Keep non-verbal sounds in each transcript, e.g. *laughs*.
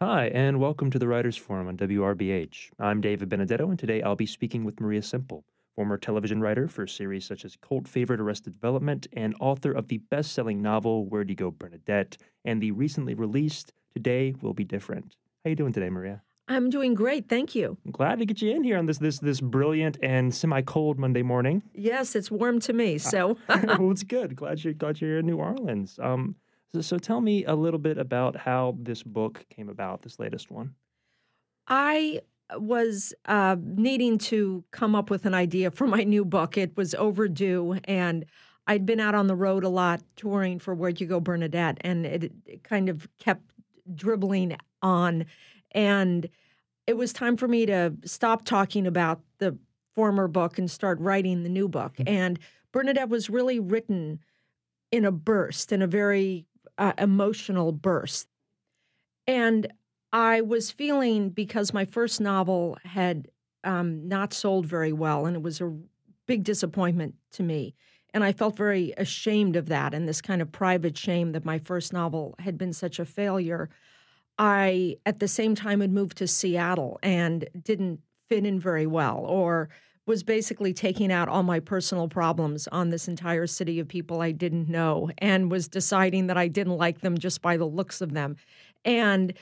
Hi, and welcome to the Writers Forum on WRBH. I'm David Benedetto, and today I'll be speaking with Maria Semple, former television writer for series such as cult favorite Arrested Development and author of the best selling novel Where'd You Go, Bernadette, and the recently released Today Will Be Different. How you doing today, Maria? I'm doing great, thank you. I'm glad to get you in here on this this this brilliant and semi-cold Monday morning. Yes, it's warm to me, so *laughs* well, it's *laughs* good. Glad you're glad you're in New Orleans. Um, so, so tell me a little bit about how this book came about, this latest one. I was uh, needing to come up with an idea for my new book. It was overdue, and I'd been out on the road a lot touring for Where'd You Go, Bernadette, and it, it kind of kept dribbling on. And it was time for me to stop talking about the former book and start writing the new book. Mm-hmm. And Bernadette was really written in a burst, in a very uh, emotional burst. And I was feeling because my first novel had um, not sold very well, and it was a big disappointment to me. And I felt very ashamed of that and this kind of private shame that my first novel had been such a failure. I, at the same time, had moved to Seattle and didn't fit in very well, or was basically taking out all my personal problems on this entire city of people I didn't know and was deciding that I didn't like them just by the looks of them. And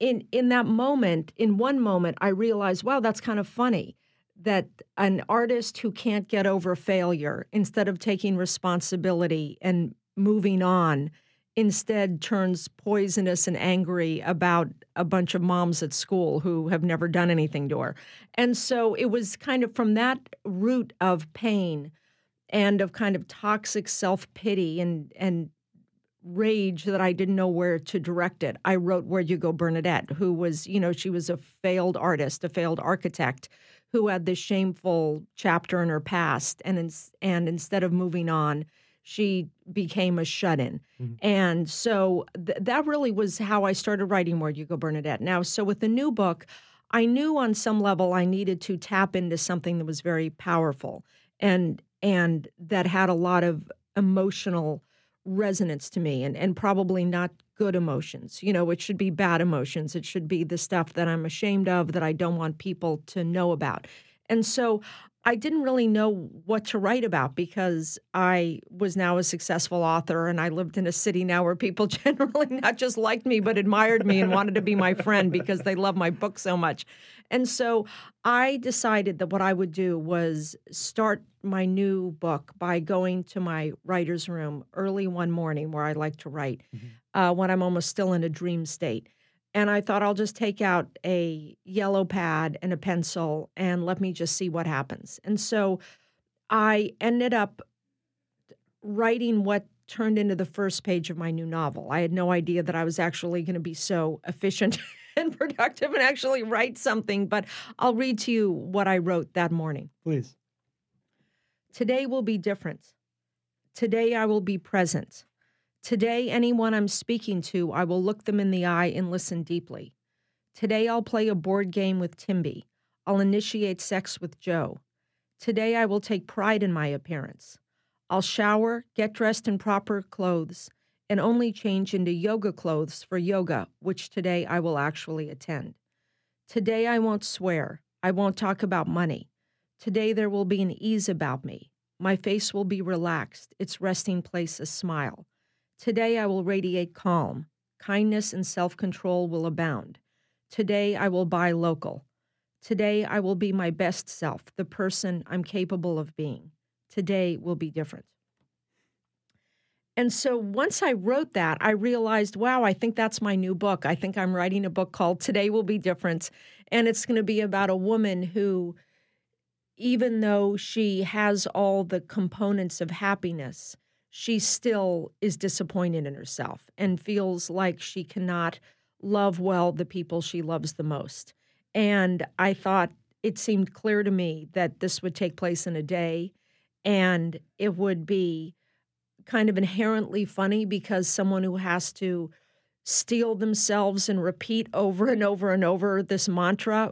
in in that moment, in one moment, I realized, wow, that's kind of funny that an artist who can't get over failure, instead of taking responsibility and moving on, instead turns poisonous and angry about a bunch of moms at school who have never done anything to her. And so it was kind of from that root of pain and of kind of toxic self-pity and and rage that I didn't know where to direct it. I wrote Where'd You Go Bernadette, who was, you know, she was a failed artist, a failed architect who had this shameful chapter in her past and in, and instead of moving on, she became a shut in. Mm-hmm. And so th- that really was how I started writing You Go Bernadette. Now, so with the new book, I knew on some level I needed to tap into something that was very powerful and and that had a lot of emotional resonance to me and, and probably not good emotions. You know, it should be bad emotions. It should be the stuff that I'm ashamed of that I don't want people to know about. And so I didn't really know what to write about because I was now a successful author and I lived in a city now where people *laughs* generally not just liked me but admired me and wanted to be my friend because they love my book so much. And so I decided that what I would do was start my new book by going to my writer's room early one morning where I like to write mm-hmm. uh, when I'm almost still in a dream state and I thought I'll just take out a yellow pad and a pencil and let me just see what happens. And so I ended up writing what turned into the first page of my new novel. I had no idea that I was actually going to be so efficient *laughs* and productive and actually write something, but I'll read to you what I wrote that morning. Please. Today will be different. Today I will be present. Today, anyone I'm speaking to, I will look them in the eye and listen deeply. Today, I'll play a board game with Timby. I'll initiate sex with Joe. Today, I will take pride in my appearance. I'll shower, get dressed in proper clothes, and only change into yoga clothes for yoga, which today I will actually attend. Today, I won't swear. I won't talk about money. Today, there will be an ease about me. My face will be relaxed, its resting place a smile. Today I will radiate calm. Kindness and self control will abound. Today I will buy local. Today I will be my best self, the person I'm capable of being. Today will be different. And so once I wrote that, I realized, wow, I think that's my new book. I think I'm writing a book called Today Will Be Different. And it's going to be about a woman who, even though she has all the components of happiness, she still is disappointed in herself and feels like she cannot love well the people she loves the most. And I thought it seemed clear to me that this would take place in a day and it would be kind of inherently funny because someone who has to steel themselves and repeat over and over and over this mantra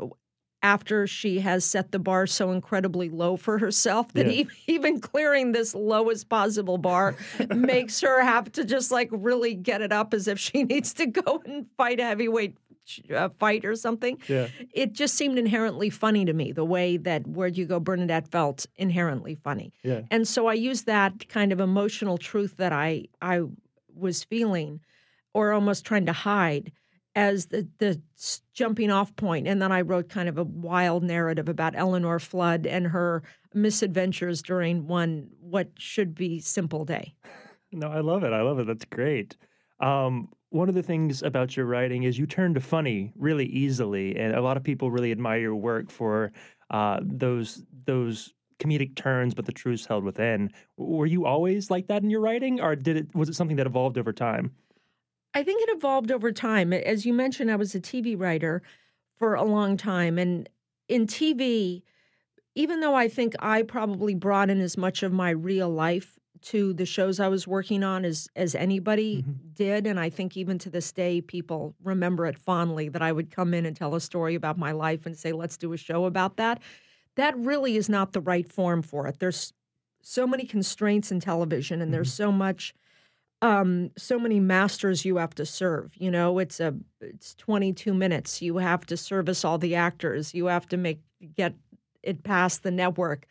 after she has set the bar so incredibly low for herself that yeah. *laughs* even clearing this lowest possible bar *laughs* makes her have to just like really get it up as if she *laughs* needs to go and fight a heavyweight uh, fight or something. Yeah. It just seemed inherently funny to me, the way that Where You Go Bernadette felt inherently funny. Yeah. And so I used that kind of emotional truth that I I was feeling or almost trying to hide as the the jumping off point and then I wrote kind of a wild narrative about Eleanor Flood and her misadventures during one what should be simple day. No, I love it. I love it. That's great. Um, one of the things about your writing is you turn to funny really easily, and a lot of people really admire your work for uh, those those comedic turns, but the truths held within. Were you always like that in your writing, or did it was it something that evolved over time? I think it evolved over time. As you mentioned, I was a TV writer for a long time, and in TV, even though I think I probably brought in as much of my real life to the shows I was working on as as anybody Mm-hmm. did, and I think even to this day, people remember it fondly that I would come in and tell a story about my life and say, "Let's do a show about that." That really is not the right form for it. There's so many constraints in television, and there's so much um so many masters you have to serve you know? It's a it's 22 minutes. You have to service all the actors. You have to make get it past the network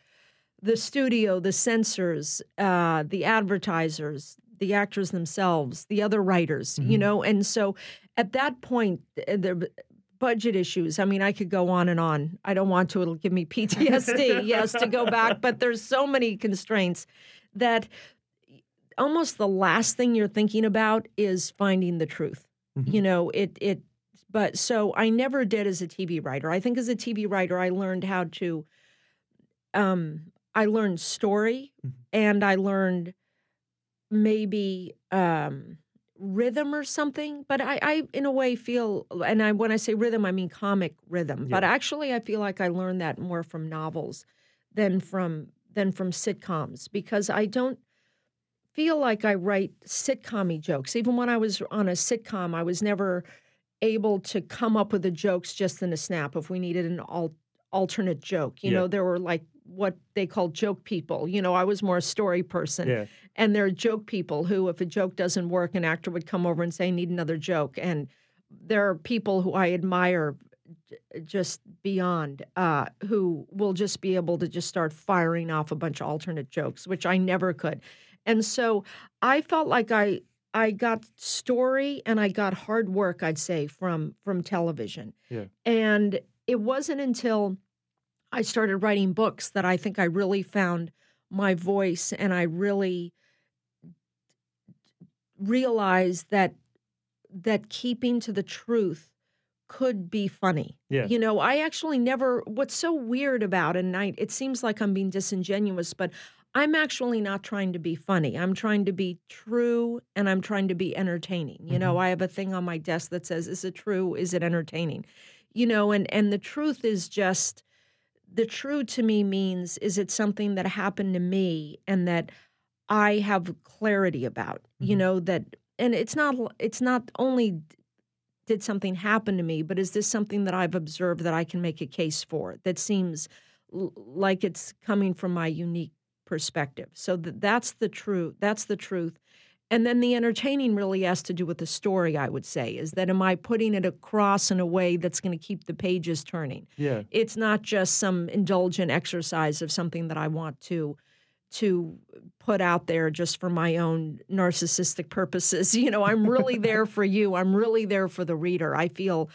the studio the censors uh the advertisers the actors themselves the other writers you Mhm. know? And so at that point the budget issues i mean i could go on and on. I don't want to it'll give me ptsd *laughs* yes to go back but there's so many constraints that almost the last thing you're thinking about is finding the truth. Mhm. You know, it it but so I never did as a TV writer. I think as a TV writer I learned how to um I learned story Mhm. and I learned maybe um rhythm or something but I, I in a way feel and i when i say rhythm i mean comic rhythm but actually i feel like i learned that more from novels than from than from sitcoms because i don't feel like I write sitcom jokes. Even when I was on a sitcom, I was never able to come up with the jokes just in a snap if we needed an al- alternate joke. You Yeah. know, there were like what they call joke people. You know, I was more a story person. Yeah. And there are joke people who, if a joke doesn't work, an actor would come over and say, I need another joke. And there are people who I admire just beyond uh, who will just be able to just start firing off a bunch of alternate jokes, which I never could. And so I felt like I I got story and I got hard work, I'd say, from from television. Yeah. And it wasn't until I started writing books that I think I really found my voice and I really realized that that keeping to the truth could be funny. Yeah. You know, I actually never what's so weird about and I, it seems like I'm being disingenuous, but I'm actually not trying to be funny. I'm trying to be true and I'm trying to be entertaining. You know, I have a thing on my desk that says, is it true? Is it entertaining? You know, and and the truth is just the true to me means is it something that happened to me and that I have clarity about, you Mhm. know, that and it's not it's not only did something happen to me, but is this something that I've observed that I can make a case for that seems l- like it's coming from my unique perspective. So th- that's the truth. That's the truth. And then the entertaining really has to do with the story, I would say, is that am I putting it across in a way that's going to keep the pages turning? Yeah. It's not just some indulgent exercise of something that I want to to put out there just for my own narcissistic purposes. *laughs* You know, I'm really there for you. I'm really there for the reader. I feel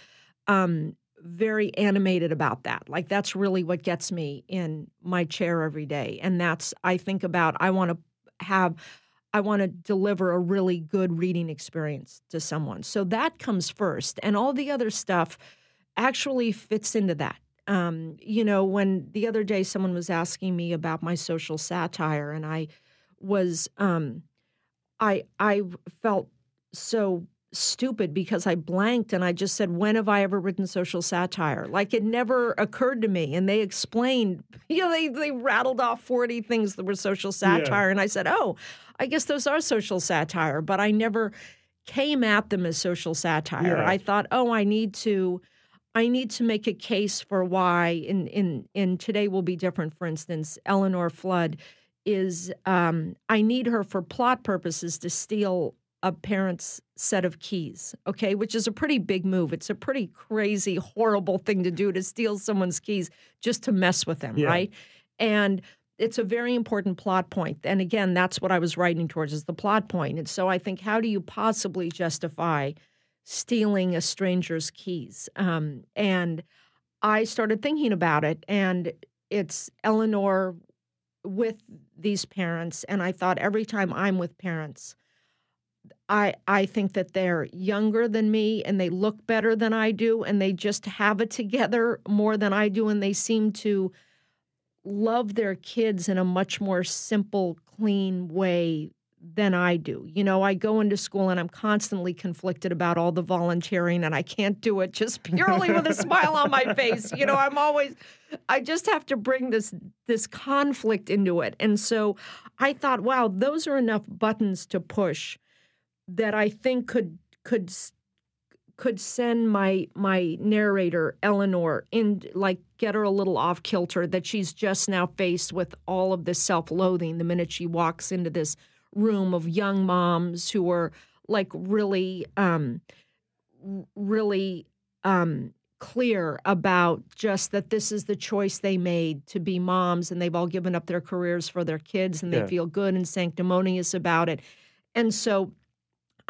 um, very animated about that. Like that's really what gets me in my chair every day. And that's I think about I want to have I want to deliver a really good reading experience to someone. So that comes first. And all the other stuff actually fits into that. Um, you know, when the other day someone was asking me about my social satire, and I was, um, I I felt so stupid because I blanked and I just said, "When have I ever written social satire?" Like it never occurred to me. And they explained, *laughs* you know, they they rattled off forty things that were social satire, and I said, "Oh, I guess those are social satire," but I never came at them as social satire. Yeah. I thought, "Oh, I need to." I need to make a case for why in in in today will be different. For instance, Eleanor Flood is um, I need her for plot purposes to steal a parent's set of keys, okay, which is a pretty big move. It's a pretty crazy, horrible thing to do to steal someone's keys just to mess with them, Yeah. right? And it's a very important plot point. And again, that's what I was writing towards is the plot point. And so I think, how do you possibly justify stealing a stranger's keys? Um, and I started thinking about it, and it's Eleanor with these parents. And I thought every time I'm with parents, I I think that they're younger than me and they look better than I do and they just have it together more than I do and they seem to love their kids in a much more simple, clean way than I do. You know, I go into school and I'm constantly conflicted about all the volunteering and I can't do it just *laughs* purely with a smile on my face. You know, I'm always I just have to bring this this conflict into it. And so I thought, wow, those are enough buttons to push that I think could could could send my my narrator Eleanor in like get her a little off kilter that she's just now faced with all of this self-loathing the minute she walks into this room of young moms who are like really um really um clear about just that this is the choice they made to be moms and they've all given up their careers for their kids and they Yeah. feel good and sanctimonious about it and so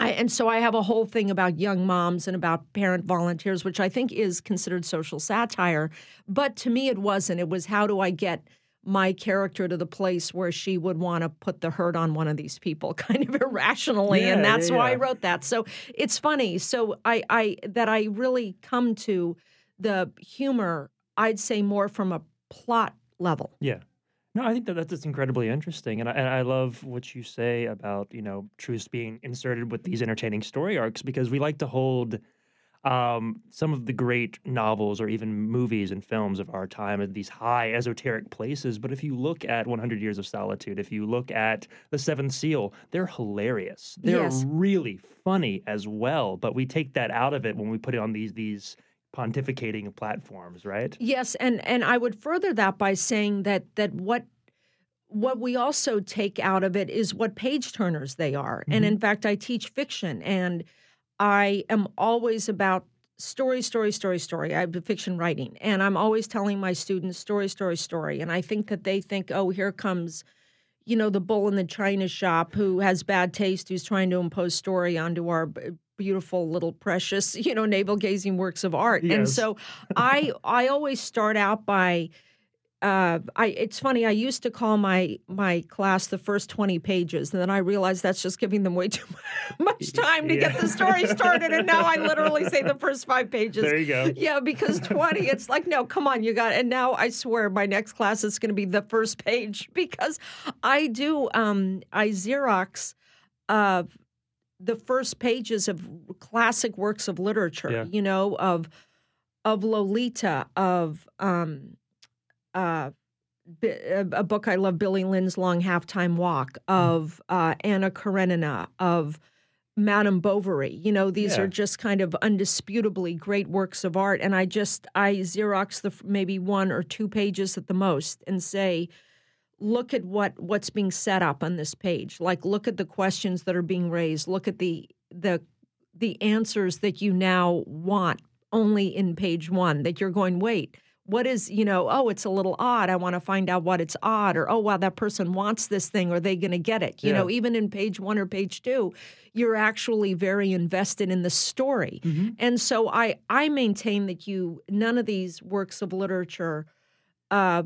I, and so I have a whole thing about young moms and about parent volunteers, which I think is considered social satire. But to me, it wasn't. It was how do I get my character to the place where she would want to put the hurt on one of these people *laughs* kind of irrationally. Yeah, and that's yeah, why I wrote that. So it's funny. So I, I that I really come to the humor, I'd say more from a plot level. Yeah. No, I think that that's just incredibly interesting, and I, and I love what you say about you know truths being inserted with these entertaining story arcs because we like to hold um, some of the great novels or even movies and films of our time at these high esoteric places. But if you look at 100 Years of Solitude, if you look at The Seventh Seal, they're hilarious. They're Yes. really funny as well. But we take that out of it when we put it on these these pontificating platforms, right? Yes, and and I would further that by saying that that what what we also take out of it is what page turners they are. And mm-hmm. in fact, I teach fiction and I am always about story, story, story, story. I have fiction writing. And I'm always telling my students story, story, story. And I think that they think, oh, here comes, you know, the bull in the china shop who has bad taste, who's trying to impose story onto our b- beautiful little precious, *laughs* you know, navel gazing works of art. And so I I always start out by uh, I it's funny. I used to call my my class the first twenty pages, and then I realized that's just giving them way too *laughs* much time to get the story started. And now I literally say the *laughs* first five pages. There you go. Yeah, because 20, it's like, no, come on, you got And now I swear my next class is going to be the first page because I do, um, I Xerox uh, the first pages of classic works of literature, Yeah. you know, of of Lolita, of um, uh, a a book I love, Billy Lynn's Long Halftime Walk, Mm. of uh, Anna Karenina, of Madame Bovary. You know, these Yeah. are just kind of undisputably great works of art. And I just, I Xerox the maybe one or two pages at the most and say, look at what what's being set up on this page. Like, look at the questions that are being raised. Look at the the the answers that you now want only in page one. That you're going, wait, what is you know? Oh, it's a little odd. I want to find out what it's odd. Or oh, wow, that person wants this thing. Are they going to get it? You Yeah. know, even in page one or page two, you're actually very invested in the story. Mhm. And so I I maintain that you none of these works of literature uh,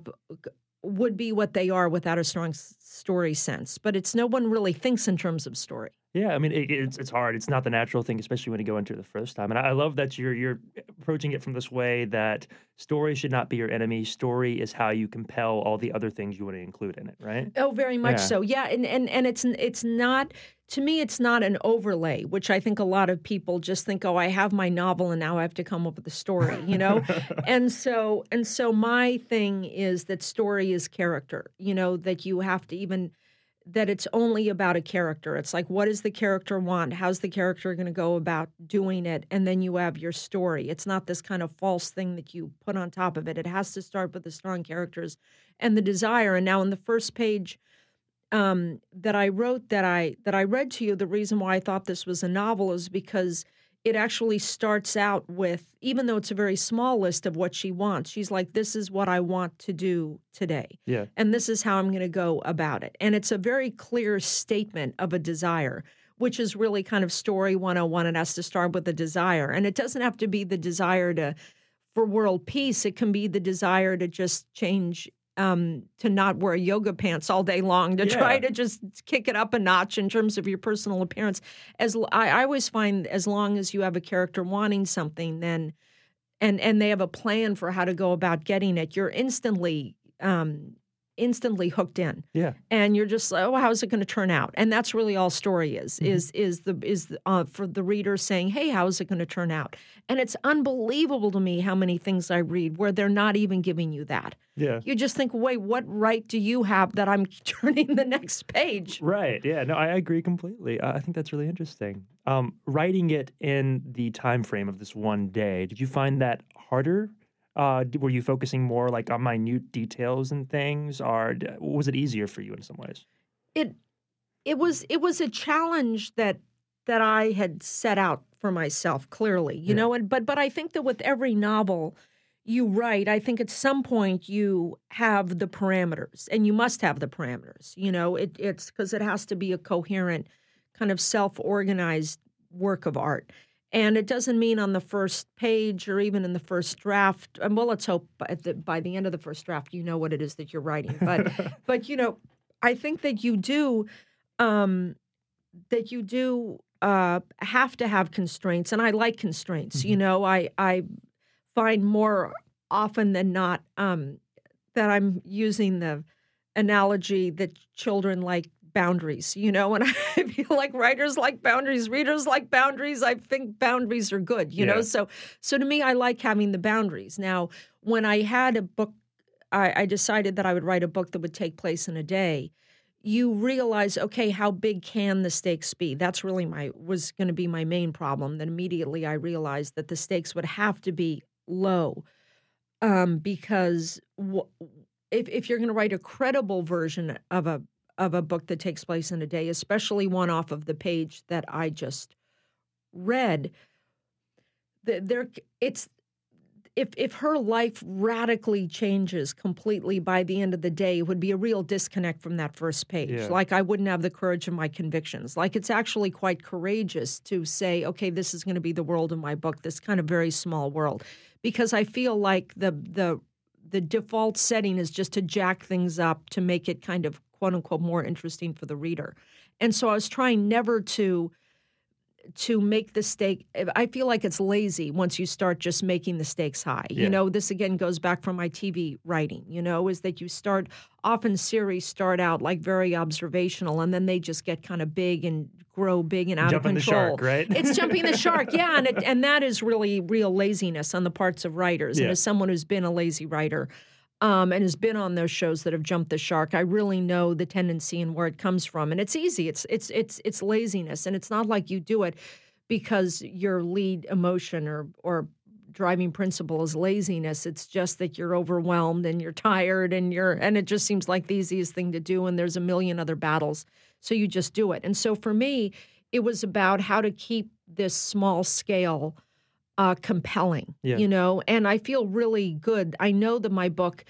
would be what they are without a strong story sense. But it's no one really thinks in terms of story. Yeah, I mean it, it's it's hard. It's not the natural thing, especially when you go into it the first time. And I, I love that you're you're approaching it from this way that story should not be your enemy. Story is how you compel all the other things you want to include in it, right? Oh, very much Yeah. so. Yeah, and and and it's it's not to me. It's not an overlay, which I think a lot of people just think, oh, I have my novel and now I have to come up with a story, you know. *laughs* and so and so my thing is that story is character. You know that you have to even that it's only about a character. It's like, what does the character want? How's the character going to go about doing it? And then you have your story. It's not this kind of false thing that you put on top of it. It has to start with the strong characters and the desire. And now, in the first page, um, that I wrote that I that I read to you. The reason why I thought this was a novel is because it actually starts out with, even though it's a very small list of what she wants, she's like, This is what I want to do today. Yeah. And this is how I'm going to go about it. And it's a very clear statement of a desire, which is really kind of story 101. It has to start with a desire. And it doesn't have to be the desire to, for world peace, it can be the desire to just change um, to not wear yoga pants all day long, to Yeah. try to just kick it up a notch in terms of your personal appearance. As I always find, as long as you have a character wanting something, then and and they have a plan for how to go about getting it, you're instantly um, instantly hooked in Yeah. and you're just like, oh, how's it going to turn out? And that's really all story is Mhm. is is the is the, uh, for the reader saying, hey, how's it going to turn out? And it's unbelievable to me how many things I read where they're not even giving you that. Yeah. You just think, wait, what right do you have that I'm *laughs* turning the next page? Right. Yeah. No, I agree completely. I think that's really interesting. Um, writing it in the time frame of this one day, did you find that harder? Uh, were you focusing more like on minute details and things, or was it easier for you in some ways? It it was it was a challenge that that I had set out for myself clearly, you Yeah. know, and but but I think that with every novel you write, I think at some point you have the parameters and you must have the parameters. You know, it it's because it has to be a coherent, kind of self-organized work of art. And it doesn't mean on the first page or even in the first draft. And well, let's hope by the, by the end of the first draft you know what it is that you're writing. But *laughs* but you know, I think that you do um, that you do uh, have to have constraints, and I like constraints. You Mhm. know, I I find more often than not um, that I'm using the analogy that children like boundaries. You know, and *laughs* I feel like writers like boundaries, readers like boundaries. I think boundaries are good. You know, so so to me, I like having the boundaries. Now, when I had a book I, I decided that I would write a book that would take place in a day. You realize, okay, how big can the stakes be? That's really my was going to be my main problem. Then immediately I realized that the stakes would have to be low, um, because w- if if you're going to write a credible version of a of a book that takes place in a day, especially one off of the page that I just read, there it's if if her life radically changes completely by the end of the day, it would be a real disconnect from that first page. Yeah. Like I wouldn't have the courage of my convictions. Like it's actually quite courageous to say, okay, this is going to be the world of my book, this kind of very small world, because I feel like the the the default setting is just to jack things up to make it kind of quote unquote more interesting for the reader. And so I was trying never to to make the stake I feel like it's lazy once you start just making the stakes high. Yeah. You know, this again goes back from my TV writing, you know, is that you start often series start out like very observational and then they just get kind of big and grow big and out Jumping of the control. shark, right? It's jumping the shark, yeah, and it, *laughs* and that is really real laziness on the parts of writers. And Yeah. as someone who's been a lazy writer, um, and has been on those shows that have jumped the shark, I really know the tendency and where it comes from. And it's easy. It's it's it's it's laziness, and it's not like you do it because your lead emotion or or driving principle is laziness. It's just that you're overwhelmed and you're tired and you're and it just seems like the easiest thing to do. And there's a million other battles, so you just do it. And so for me, it was about how to keep this small scale uh, compelling, Yeah. you know. And I feel really good. I know that my book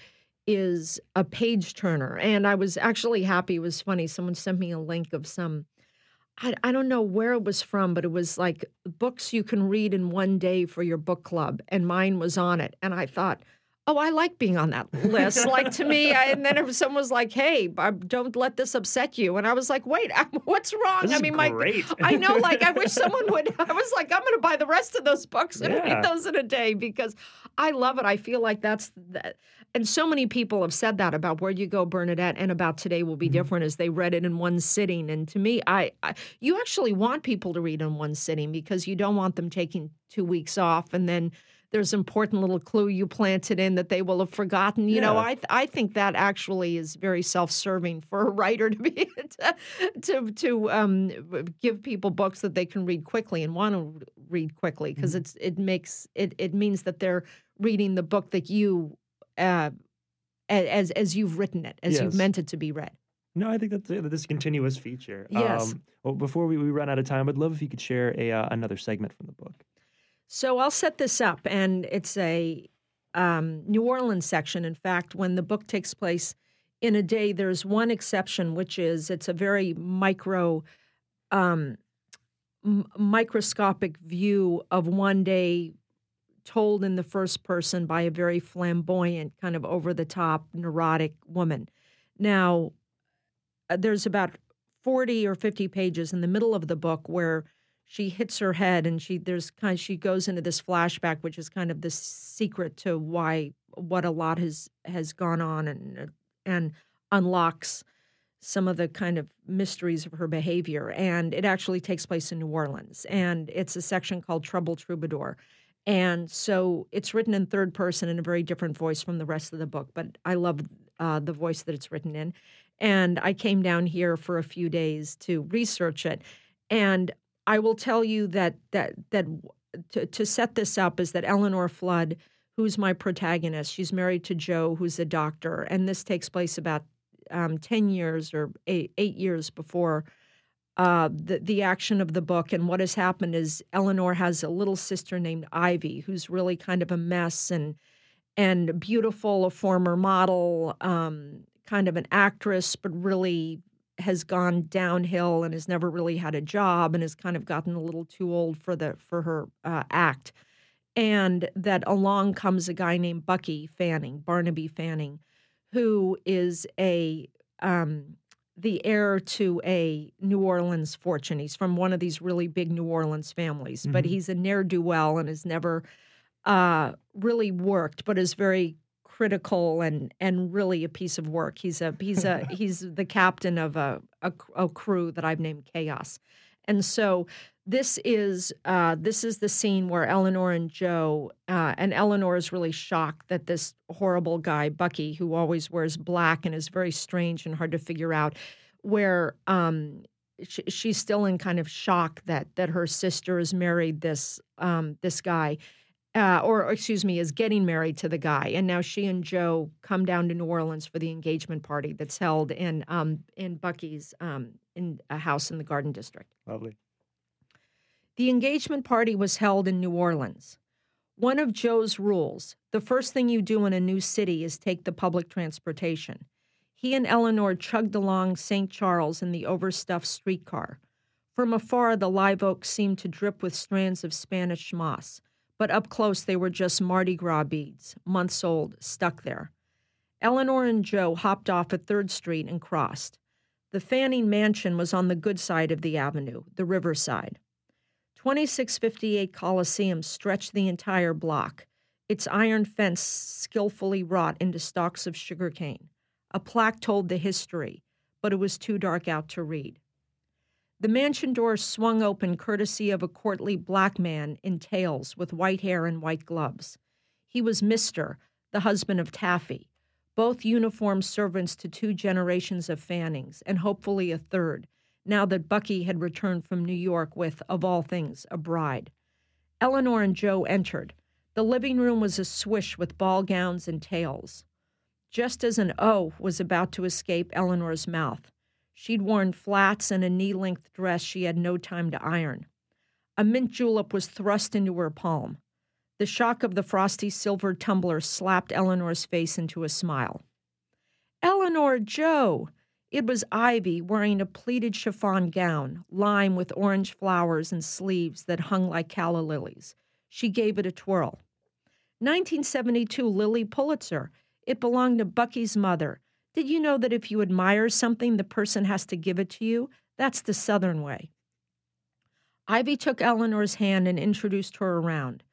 is a page turner, and I was actually happy. It was funny. Someone sent me a link of some. I, I don't know where it was from, but it was like books you can read in one day for your book club, and mine was on it. And I thought, oh, I like being on that list. like to me, I, and then *laughs* if someone was like, hey, don't let this upset you, and I was like, wait, *laughs* what's wrong? This I mean, my. I know, like, I wish *laughs* someone would. I was like, I'm going to buy the rest of those books and Yeah. read those in a day because I love it. I feel like that's that. And so many people have said that about Where You Go, Bernadette, and about Today Will Be Mhm. Different as they read it in one sitting. And to me, I, I you actually want people to read in one sitting because you don't want them taking two weeks off and then there's important little clue you planted in that they will have forgotten. You know, I th- I think that actually is very self-serving for a *laughs* writer to be to to, to um, give people books that they can read quickly and want to read quickly because Mhm. it's it makes it it means that they're reading the book that you uh, as as you've written it, as you've meant it to be read. No, I think that's uh, this continuous feature. Yes. Um, well, before we, we run out of time, I'd love if you could share a uh, another segment from the book. So I'll set this up, and it's a um, New Orleans section. In fact, when the book takes place in a day, there's one exception, which is it's a very micro, um, m- microscopic view of one day told in the first person by a very flamboyant, kind of over the top, neurotic woman. Now, uh, there's about 40 or 50 pages in the middle of the book where she hits her head and she there's kind of, she goes into this flashback which is kind of the secret to why what a lot has has gone on and uh, and unlocks some of the kind of mysteries of her behavior. And it actually takes place in New Orleans and it's a section called Trouble Troubadour. And so it's written in third person in a very different voice from the rest of the book but I love uh, the voice that it's written in. And I came down here for a few days to research it. And I will tell you that that that to, to set this up is that Eleanor Flood, who's my protagonist, she's married to Joe, who's a doctor, and this takes place about um, ten years or eight, eight years before uh, the the action of the book. And what has happened is Eleanor has a little sister named Ivy, who's really kind of a mess and and beautiful, a former model, um, kind of an actress, but really has gone downhill and has never really had a job and has kind of gotten a little too old for the for her uh, act. And that along comes a guy named Bucky Fanning, Barnaby Fanning, who is a um, the heir to a New Orleans fortune. He's from one of these really big New Orleans families, mm-hmm. but he's a ne'er do well and has never uh, really worked, but is very critical and and really a piece of work. He's a he's a *laughs* he's the captain of a, a, a crew that I've named Chaos, and so this is uh, this is the scene where Eleanor and Joe uh, and Eleanor is really shocked that this horrible guy Bucky, who always wears black and is very strange and hard to figure out, where um, she, she's still in kind of shock that that her sister has married this um, this guy uh, or excuse me, is getting married to the guy, and now she and Joe come down to New Orleans for the engagement party that's held in um, in Bucky's um, in a house in the Garden District. Lovely. The engagement party was held in New Orleans. One of Joe's rules: the first thing you do in a new city is take the public transportation. He and Eleanor chugged along St. Charles in the overstuffed streetcar. From afar, the live oaks seemed to drip with strands of Spanish moss but up close they were just Mardi Gras beads, months old, stuck there. Eleanor and Joe hopped off at 3rd Street and crossed. The Fanning mansion was on the good side of the avenue, the riverside. 2658 Coliseum stretched the entire block, its iron fence skillfully wrought into stalks of sugarcane. A plaque told the history, but it was too dark out to read. The mansion door swung open courtesy of a courtly black man in tails with white hair and white gloves. He was Mr., the husband of Taffy, both uniformed servants to two generations of Fannings, and hopefully a third, now that Bucky had returned from New York with, of all things, a bride. Eleanor and Joe entered. The living room was a swish with ball gowns and tails. Just as an O was about to escape Eleanor's mouth, She'd worn flats and a knee length dress she had no time to iron. A mint julep was thrust into her palm. The shock of the frosty silver tumbler slapped Eleanor's face into a smile. Eleanor, Joe! It was Ivy wearing a pleated chiffon gown, lime with orange flowers and sleeves that hung like calla lilies. She gave it a twirl. 1972 Lilly Pulitzer. It belonged to Bucky's mother. Did you know that if you admire something, the person has to give it to you? That's the Southern way. Ivy took Eleanor's hand and introduced her around.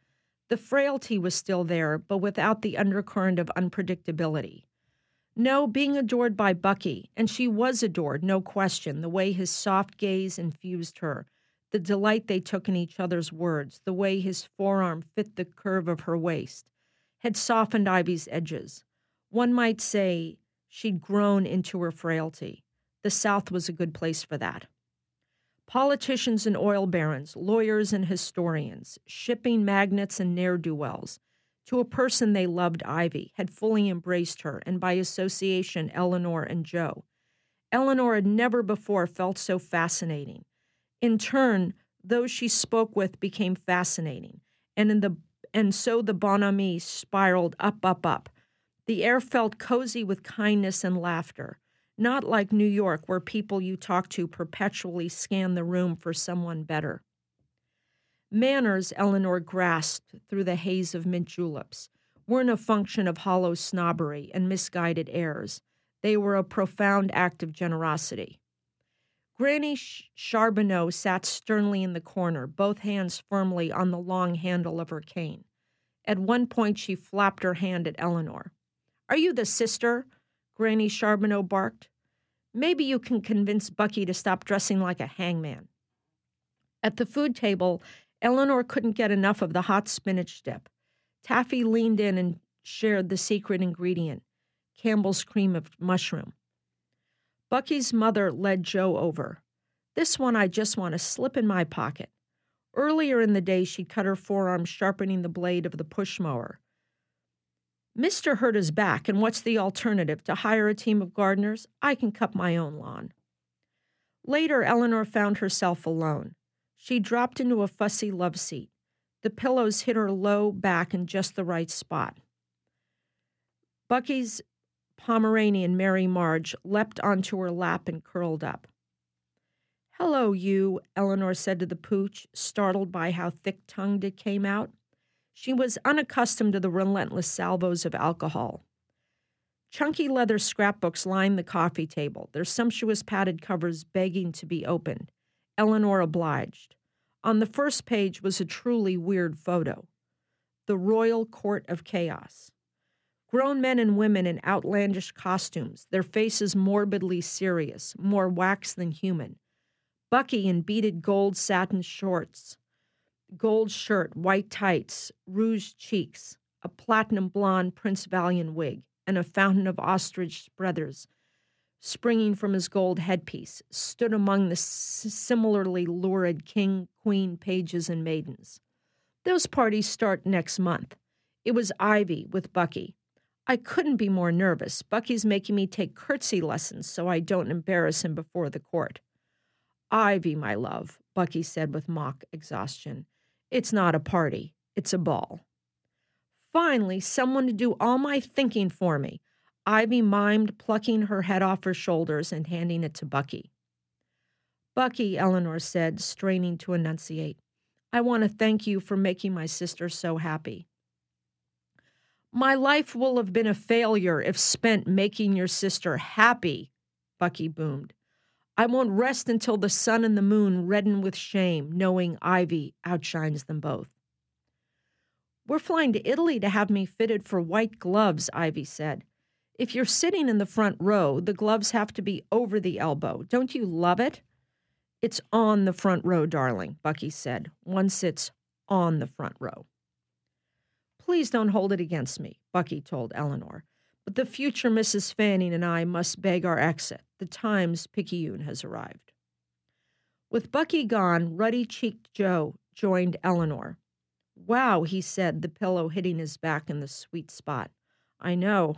The frailty was still there, but without the undercurrent of unpredictability. No, being adored by Bucky, and she was adored, no question, the way his soft gaze infused her, the delight they took in each other's words, the way his forearm fit the curve of her waist, had softened Ivy's edges. One might say She'd grown into her frailty. The South was a good place for that. Politicians and oil barons, lawyers and historians, shipping magnates and ne'er do wells, to a person they loved, Ivy, had fully embraced her, and by association, Eleanor and Joe. Eleanor had never before felt so fascinating. In turn, those she spoke with became fascinating, and in the and so the bonhomie spiraled up, up, up. The air felt cozy with kindness and laughter, not like New York, where people you talk to perpetually scan the room for someone better. Manners, Eleanor grasped through the haze of mint juleps, weren't a function of hollow snobbery and misguided airs. They were a profound act of generosity. Granny Charbonneau sat sternly in the corner, both hands firmly on the long handle of her cane. At one point, she flapped her hand at Eleanor. Are you the sister? Granny Charbonneau barked. Maybe you can convince Bucky to stop dressing like a hangman. At the food table, Eleanor couldn't get enough of the hot spinach dip. Taffy leaned in and shared the secret ingredient Campbell's cream of mushroom. Bucky's mother led Joe over. This one I just want to slip in my pocket. Earlier in the day, she'd cut her forearm sharpening the blade of the push mower. Mr. hurt his back, and what's the alternative? To hire a team of gardeners? I can cut my own lawn. Later, Eleanor found herself alone. She dropped into a fussy love seat. The pillows hit her low back in just the right spot. Bucky's Pomeranian, Mary Marge, leapt onto her lap and curled up. Hello, you, Eleanor said to the pooch, startled by how thick tongued it came out. She was unaccustomed to the relentless salvos of alcohol. Chunky leather scrapbooks lined the coffee table, their sumptuous padded covers begging to be opened. Eleanor obliged. On the first page was a truly weird photo the Royal Court of Chaos. Grown men and women in outlandish costumes, their faces morbidly serious, more wax than human. Bucky in beaded gold satin shorts, gold shirt, white tights, rouged cheeks, a platinum blonde Prince Valiant wig, and a fountain of ostrich feathers springing from his gold headpiece, stood among the similarly lurid king, queen, pages, and maidens. Those parties start next month. It was Ivy with Bucky. I couldn't be more nervous. Bucky's making me take curtsy lessons so I don't embarrass him before the court. Ivy, my love, Bucky said with mock exhaustion. It's not a party, it's a ball. Finally, someone to do all my thinking for me. Ivy mimed, plucking her head off her shoulders and handing it to Bucky. Bucky, Eleanor said, straining to enunciate, I want to thank you for making my sister so happy. My life will have been a failure if spent making your sister happy, Bucky boomed. I won't rest until the sun and the moon redden with shame, knowing Ivy outshines them both. We're flying to Italy to have me fitted for white gloves, Ivy said. If you're sitting in the front row, the gloves have to be over the elbow. Don't you love it? It's on the front row, darling, Bucky said. One sits on the front row. Please don't hold it against me, Bucky told Eleanor. But the future Mrs. Fanning and I must beg our exit. The Times Picayune has arrived. With Bucky gone, ruddy cheeked Joe joined Eleanor. Wow, he said, the pillow hitting his back in the sweet spot. I know.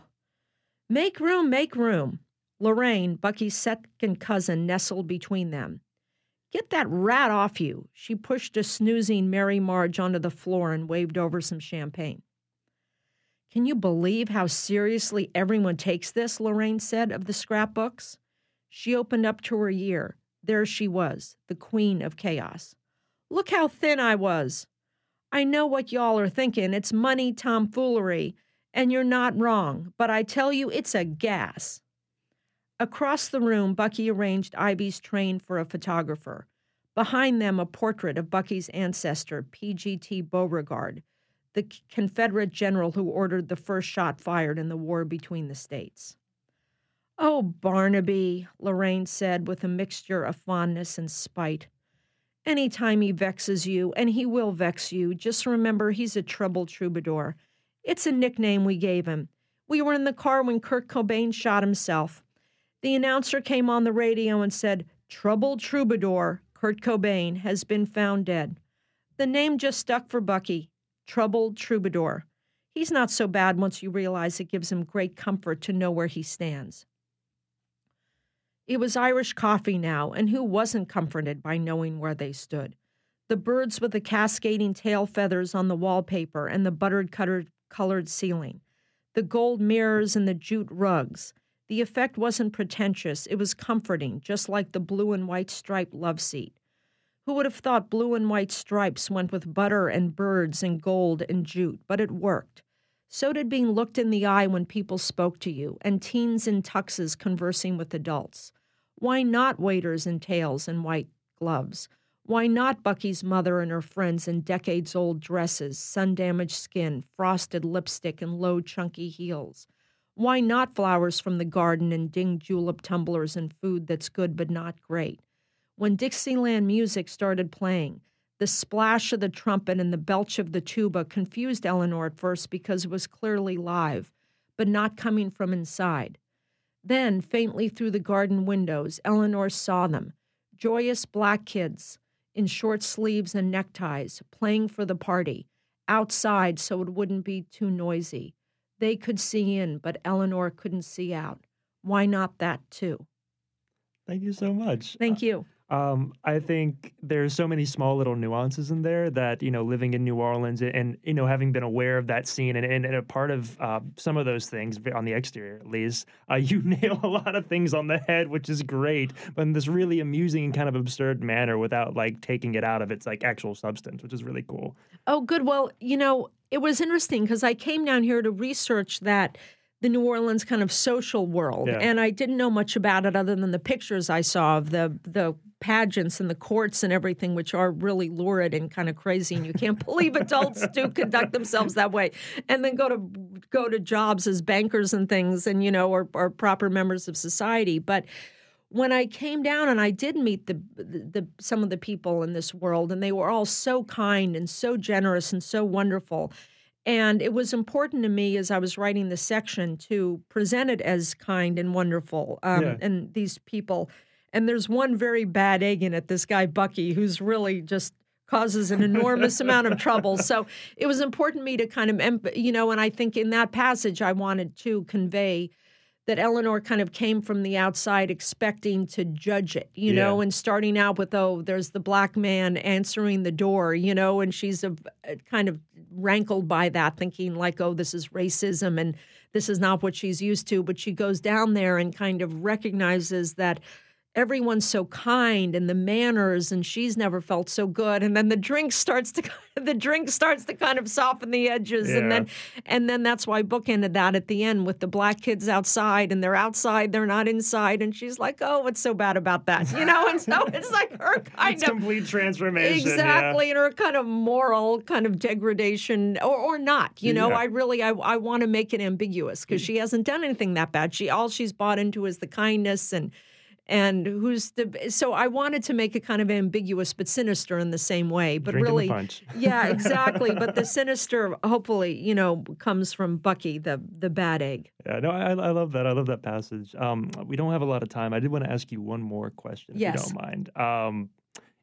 Make room, make room. Lorraine, Bucky's second cousin, nestled between them. Get that rat off you. She pushed a snoozing Mary Marge onto the floor and waved over some champagne. Can you believe how seriously everyone takes this? Lorraine said of the scrapbooks. She opened up to her year. There she was, the queen of chaos. Look how thin I was. I know what y'all are thinking. It's money tomfoolery, and you're not wrong, but I tell you, it's a gas. Across the room, Bucky arranged Ivy's train for a photographer. Behind them, a portrait of Bucky's ancestor, P.G.T. Beauregard, the Confederate general who ordered the first shot fired in the war between the states. Oh, Barnaby, Lorraine said with a mixture of fondness and spite. Any time he vexes you, and he will vex you, just remember he's a troubled troubadour. It's a nickname we gave him. We were in the car when Kurt Cobain shot himself. The announcer came on the radio and said, Troubled troubadour, Kurt Cobain, has been found dead. The name just stuck for Bucky troubled troubadour. He's not so bad once you realize it gives him great comfort to know where he stands. It was Irish coffee now, and who wasn't comforted by knowing where they stood? The birds with the cascading tail feathers on the wallpaper and the buttered colored ceiling, the gold mirrors and the jute rugs. The effect wasn't pretentious, it was comforting, just like the blue and white striped love seat. Who would have thought blue and white stripes went with butter and birds and gold and jute? But it worked. So did being looked in the eye when people spoke to you, and teens in tuxes conversing with adults. Why not waiters in tails and white gloves? Why not Bucky's mother and her friends in decades old dresses, sun damaged skin, frosted lipstick, and low, chunky heels? Why not flowers from the garden and ding julep tumblers and food that's good but not great? When Dixieland music started playing, the splash of the trumpet and the belch of the tuba confused Eleanor at first because it was clearly live, but not coming from inside. Then, faintly through the garden windows, Eleanor saw them joyous black kids in short sleeves and neckties, playing for the party, outside so it wouldn't be too noisy. They could see in, but Eleanor couldn't see out. Why not that too? Thank you so much. Thank uh, you. Um, I think there's so many small little nuances in there that you know, living in New Orleans and, and you know, having been aware of that scene and, and, and a part of uh, some of those things on the exterior, at least, uh, *laughs* you nail a lot of things on the head, which is great, but in this really amusing and kind of absurd manner without like taking it out of its like actual substance, which is really cool. Oh, good. Well, you know, it was interesting because I came down here to research that the New Orleans kind of social world, yeah. and I didn't know much about it other than the pictures I saw of the the pageants and the courts and everything, which are really lurid and kind of crazy, and you can't *laughs* believe adults do conduct themselves that way, and then go to go to jobs as bankers and things, and you know, or, or proper members of society. But when I came down and I did meet the, the, the some of the people in this world, and they were all so kind and so generous and so wonderful. And it was important to me as I was writing the section to present it as kind and wonderful. Um, yeah. And these people and there's one very bad egg in it, this guy Bucky, who's really just causes an enormous amount of trouble. So it was important to me to kind of, you know, and I think in that passage I wanted to convey that Eleanor kind of came from the outside expecting to judge it, you yeah. know, and starting out with, oh, there's the black man answering the door, you know, and she's a, a kind of rankled by that, thinking like, oh, this is racism and this is not what she's used to. But she goes down there and kind of recognizes that everyone's so kind and the manners and she's never felt so good and then the drink starts to *laughs* the drink starts to kind of soften the edges yeah. and then and then that's why book ended that at the end with the black kids outside and they're outside they're not inside and she's like oh what's so bad about that you know and so it's like her *laughs* kind it's of complete transformation exactly yeah. and her kind of moral kind of degradation or, or not you know yeah. i really i, I want to make it ambiguous because mm. she hasn't done anything that bad she all she's bought into is the kindness and and who's the so i wanted to make it kind of ambiguous but sinister in the same way but Drinking really yeah *laughs* exactly but the sinister hopefully you know comes from bucky the the bad egg. Yeah no i, I love that i love that passage. Um, we don't have a lot of time. I did want to ask you one more question if yes. you don't mind. Um,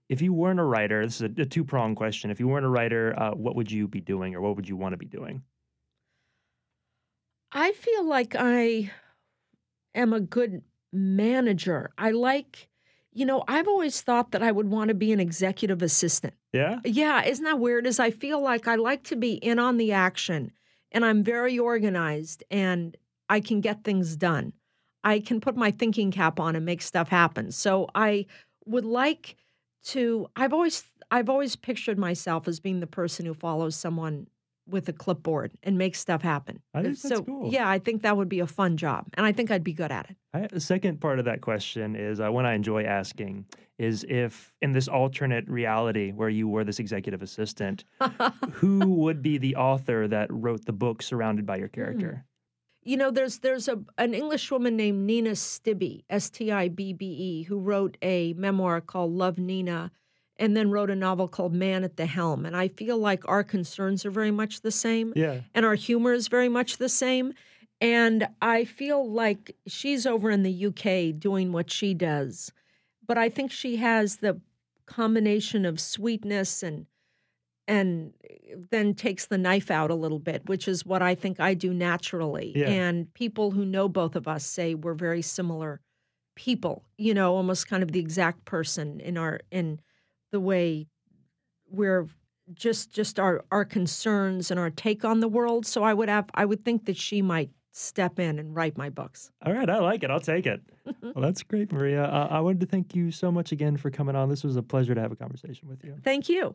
if you weren't a writer this is a, a two-pronged question. If you weren't a writer uh, what would you be doing or what would you want to be doing? I feel like i am a good manager. I like, you know, I've always thought that I would want to be an executive assistant. Yeah. Yeah. Isn't that weird? As I feel like I like to be in on the action and I'm very organized and I can get things done. I can put my thinking cap on and make stuff happen. So I would like to I've always I've always pictured myself as being the person who follows someone with a clipboard and make stuff happen. I think so, that's cool. Yeah, I think that would be a fun job, and I think I'd be good at it. I, the second part of that question is uh, one I enjoy asking is if in this alternate reality where you were this executive assistant, *laughs* who would be the author that wrote the book surrounded by your hmm. character? You know, there's there's a an English woman named Nina Stibbe, S T I B B E, who wrote a memoir called Love Nina and then wrote a novel called Man at the Helm. And I feel like our concerns are very much the same. Yeah. And our humor is very much the same. And I feel like she's over in the UK doing what she does. But I think she has the combination of sweetness and and then takes the knife out a little bit, which is what I think I do naturally. Yeah. And people who know both of us say we're very similar people, you know, almost kind of the exact person in our in the way we're just just our our concerns and our take on the world. So I would have I would think that she might step in and write my books. All right, I like it. I'll take it. *laughs* well, that's great, Maria. Uh, I wanted to thank you so much again for coming on. This was a pleasure to have a conversation with you. Thank you.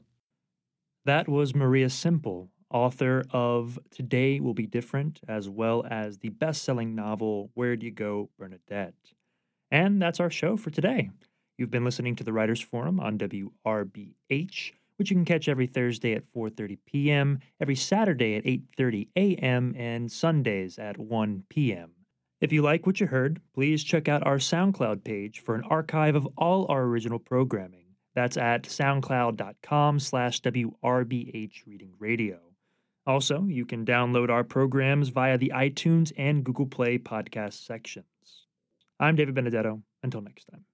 That was Maria Semple, author of Today Will Be Different, as well as the best selling novel Where Do You Go, Bernadette? And that's our show for today. You've been listening to the Writers Forum on WRBH, which you can catch every Thursday at 4:30 p.m., every Saturday at 8:30 a.m., and Sundays at 1 p.m. If you like what you heard, please check out our SoundCloud page for an archive of all our original programming. That's at soundcloud.com slash WRBH Reading Radio. Also, you can download our programs via the iTunes and Google Play podcast sections. I'm David Benedetto. Until next time.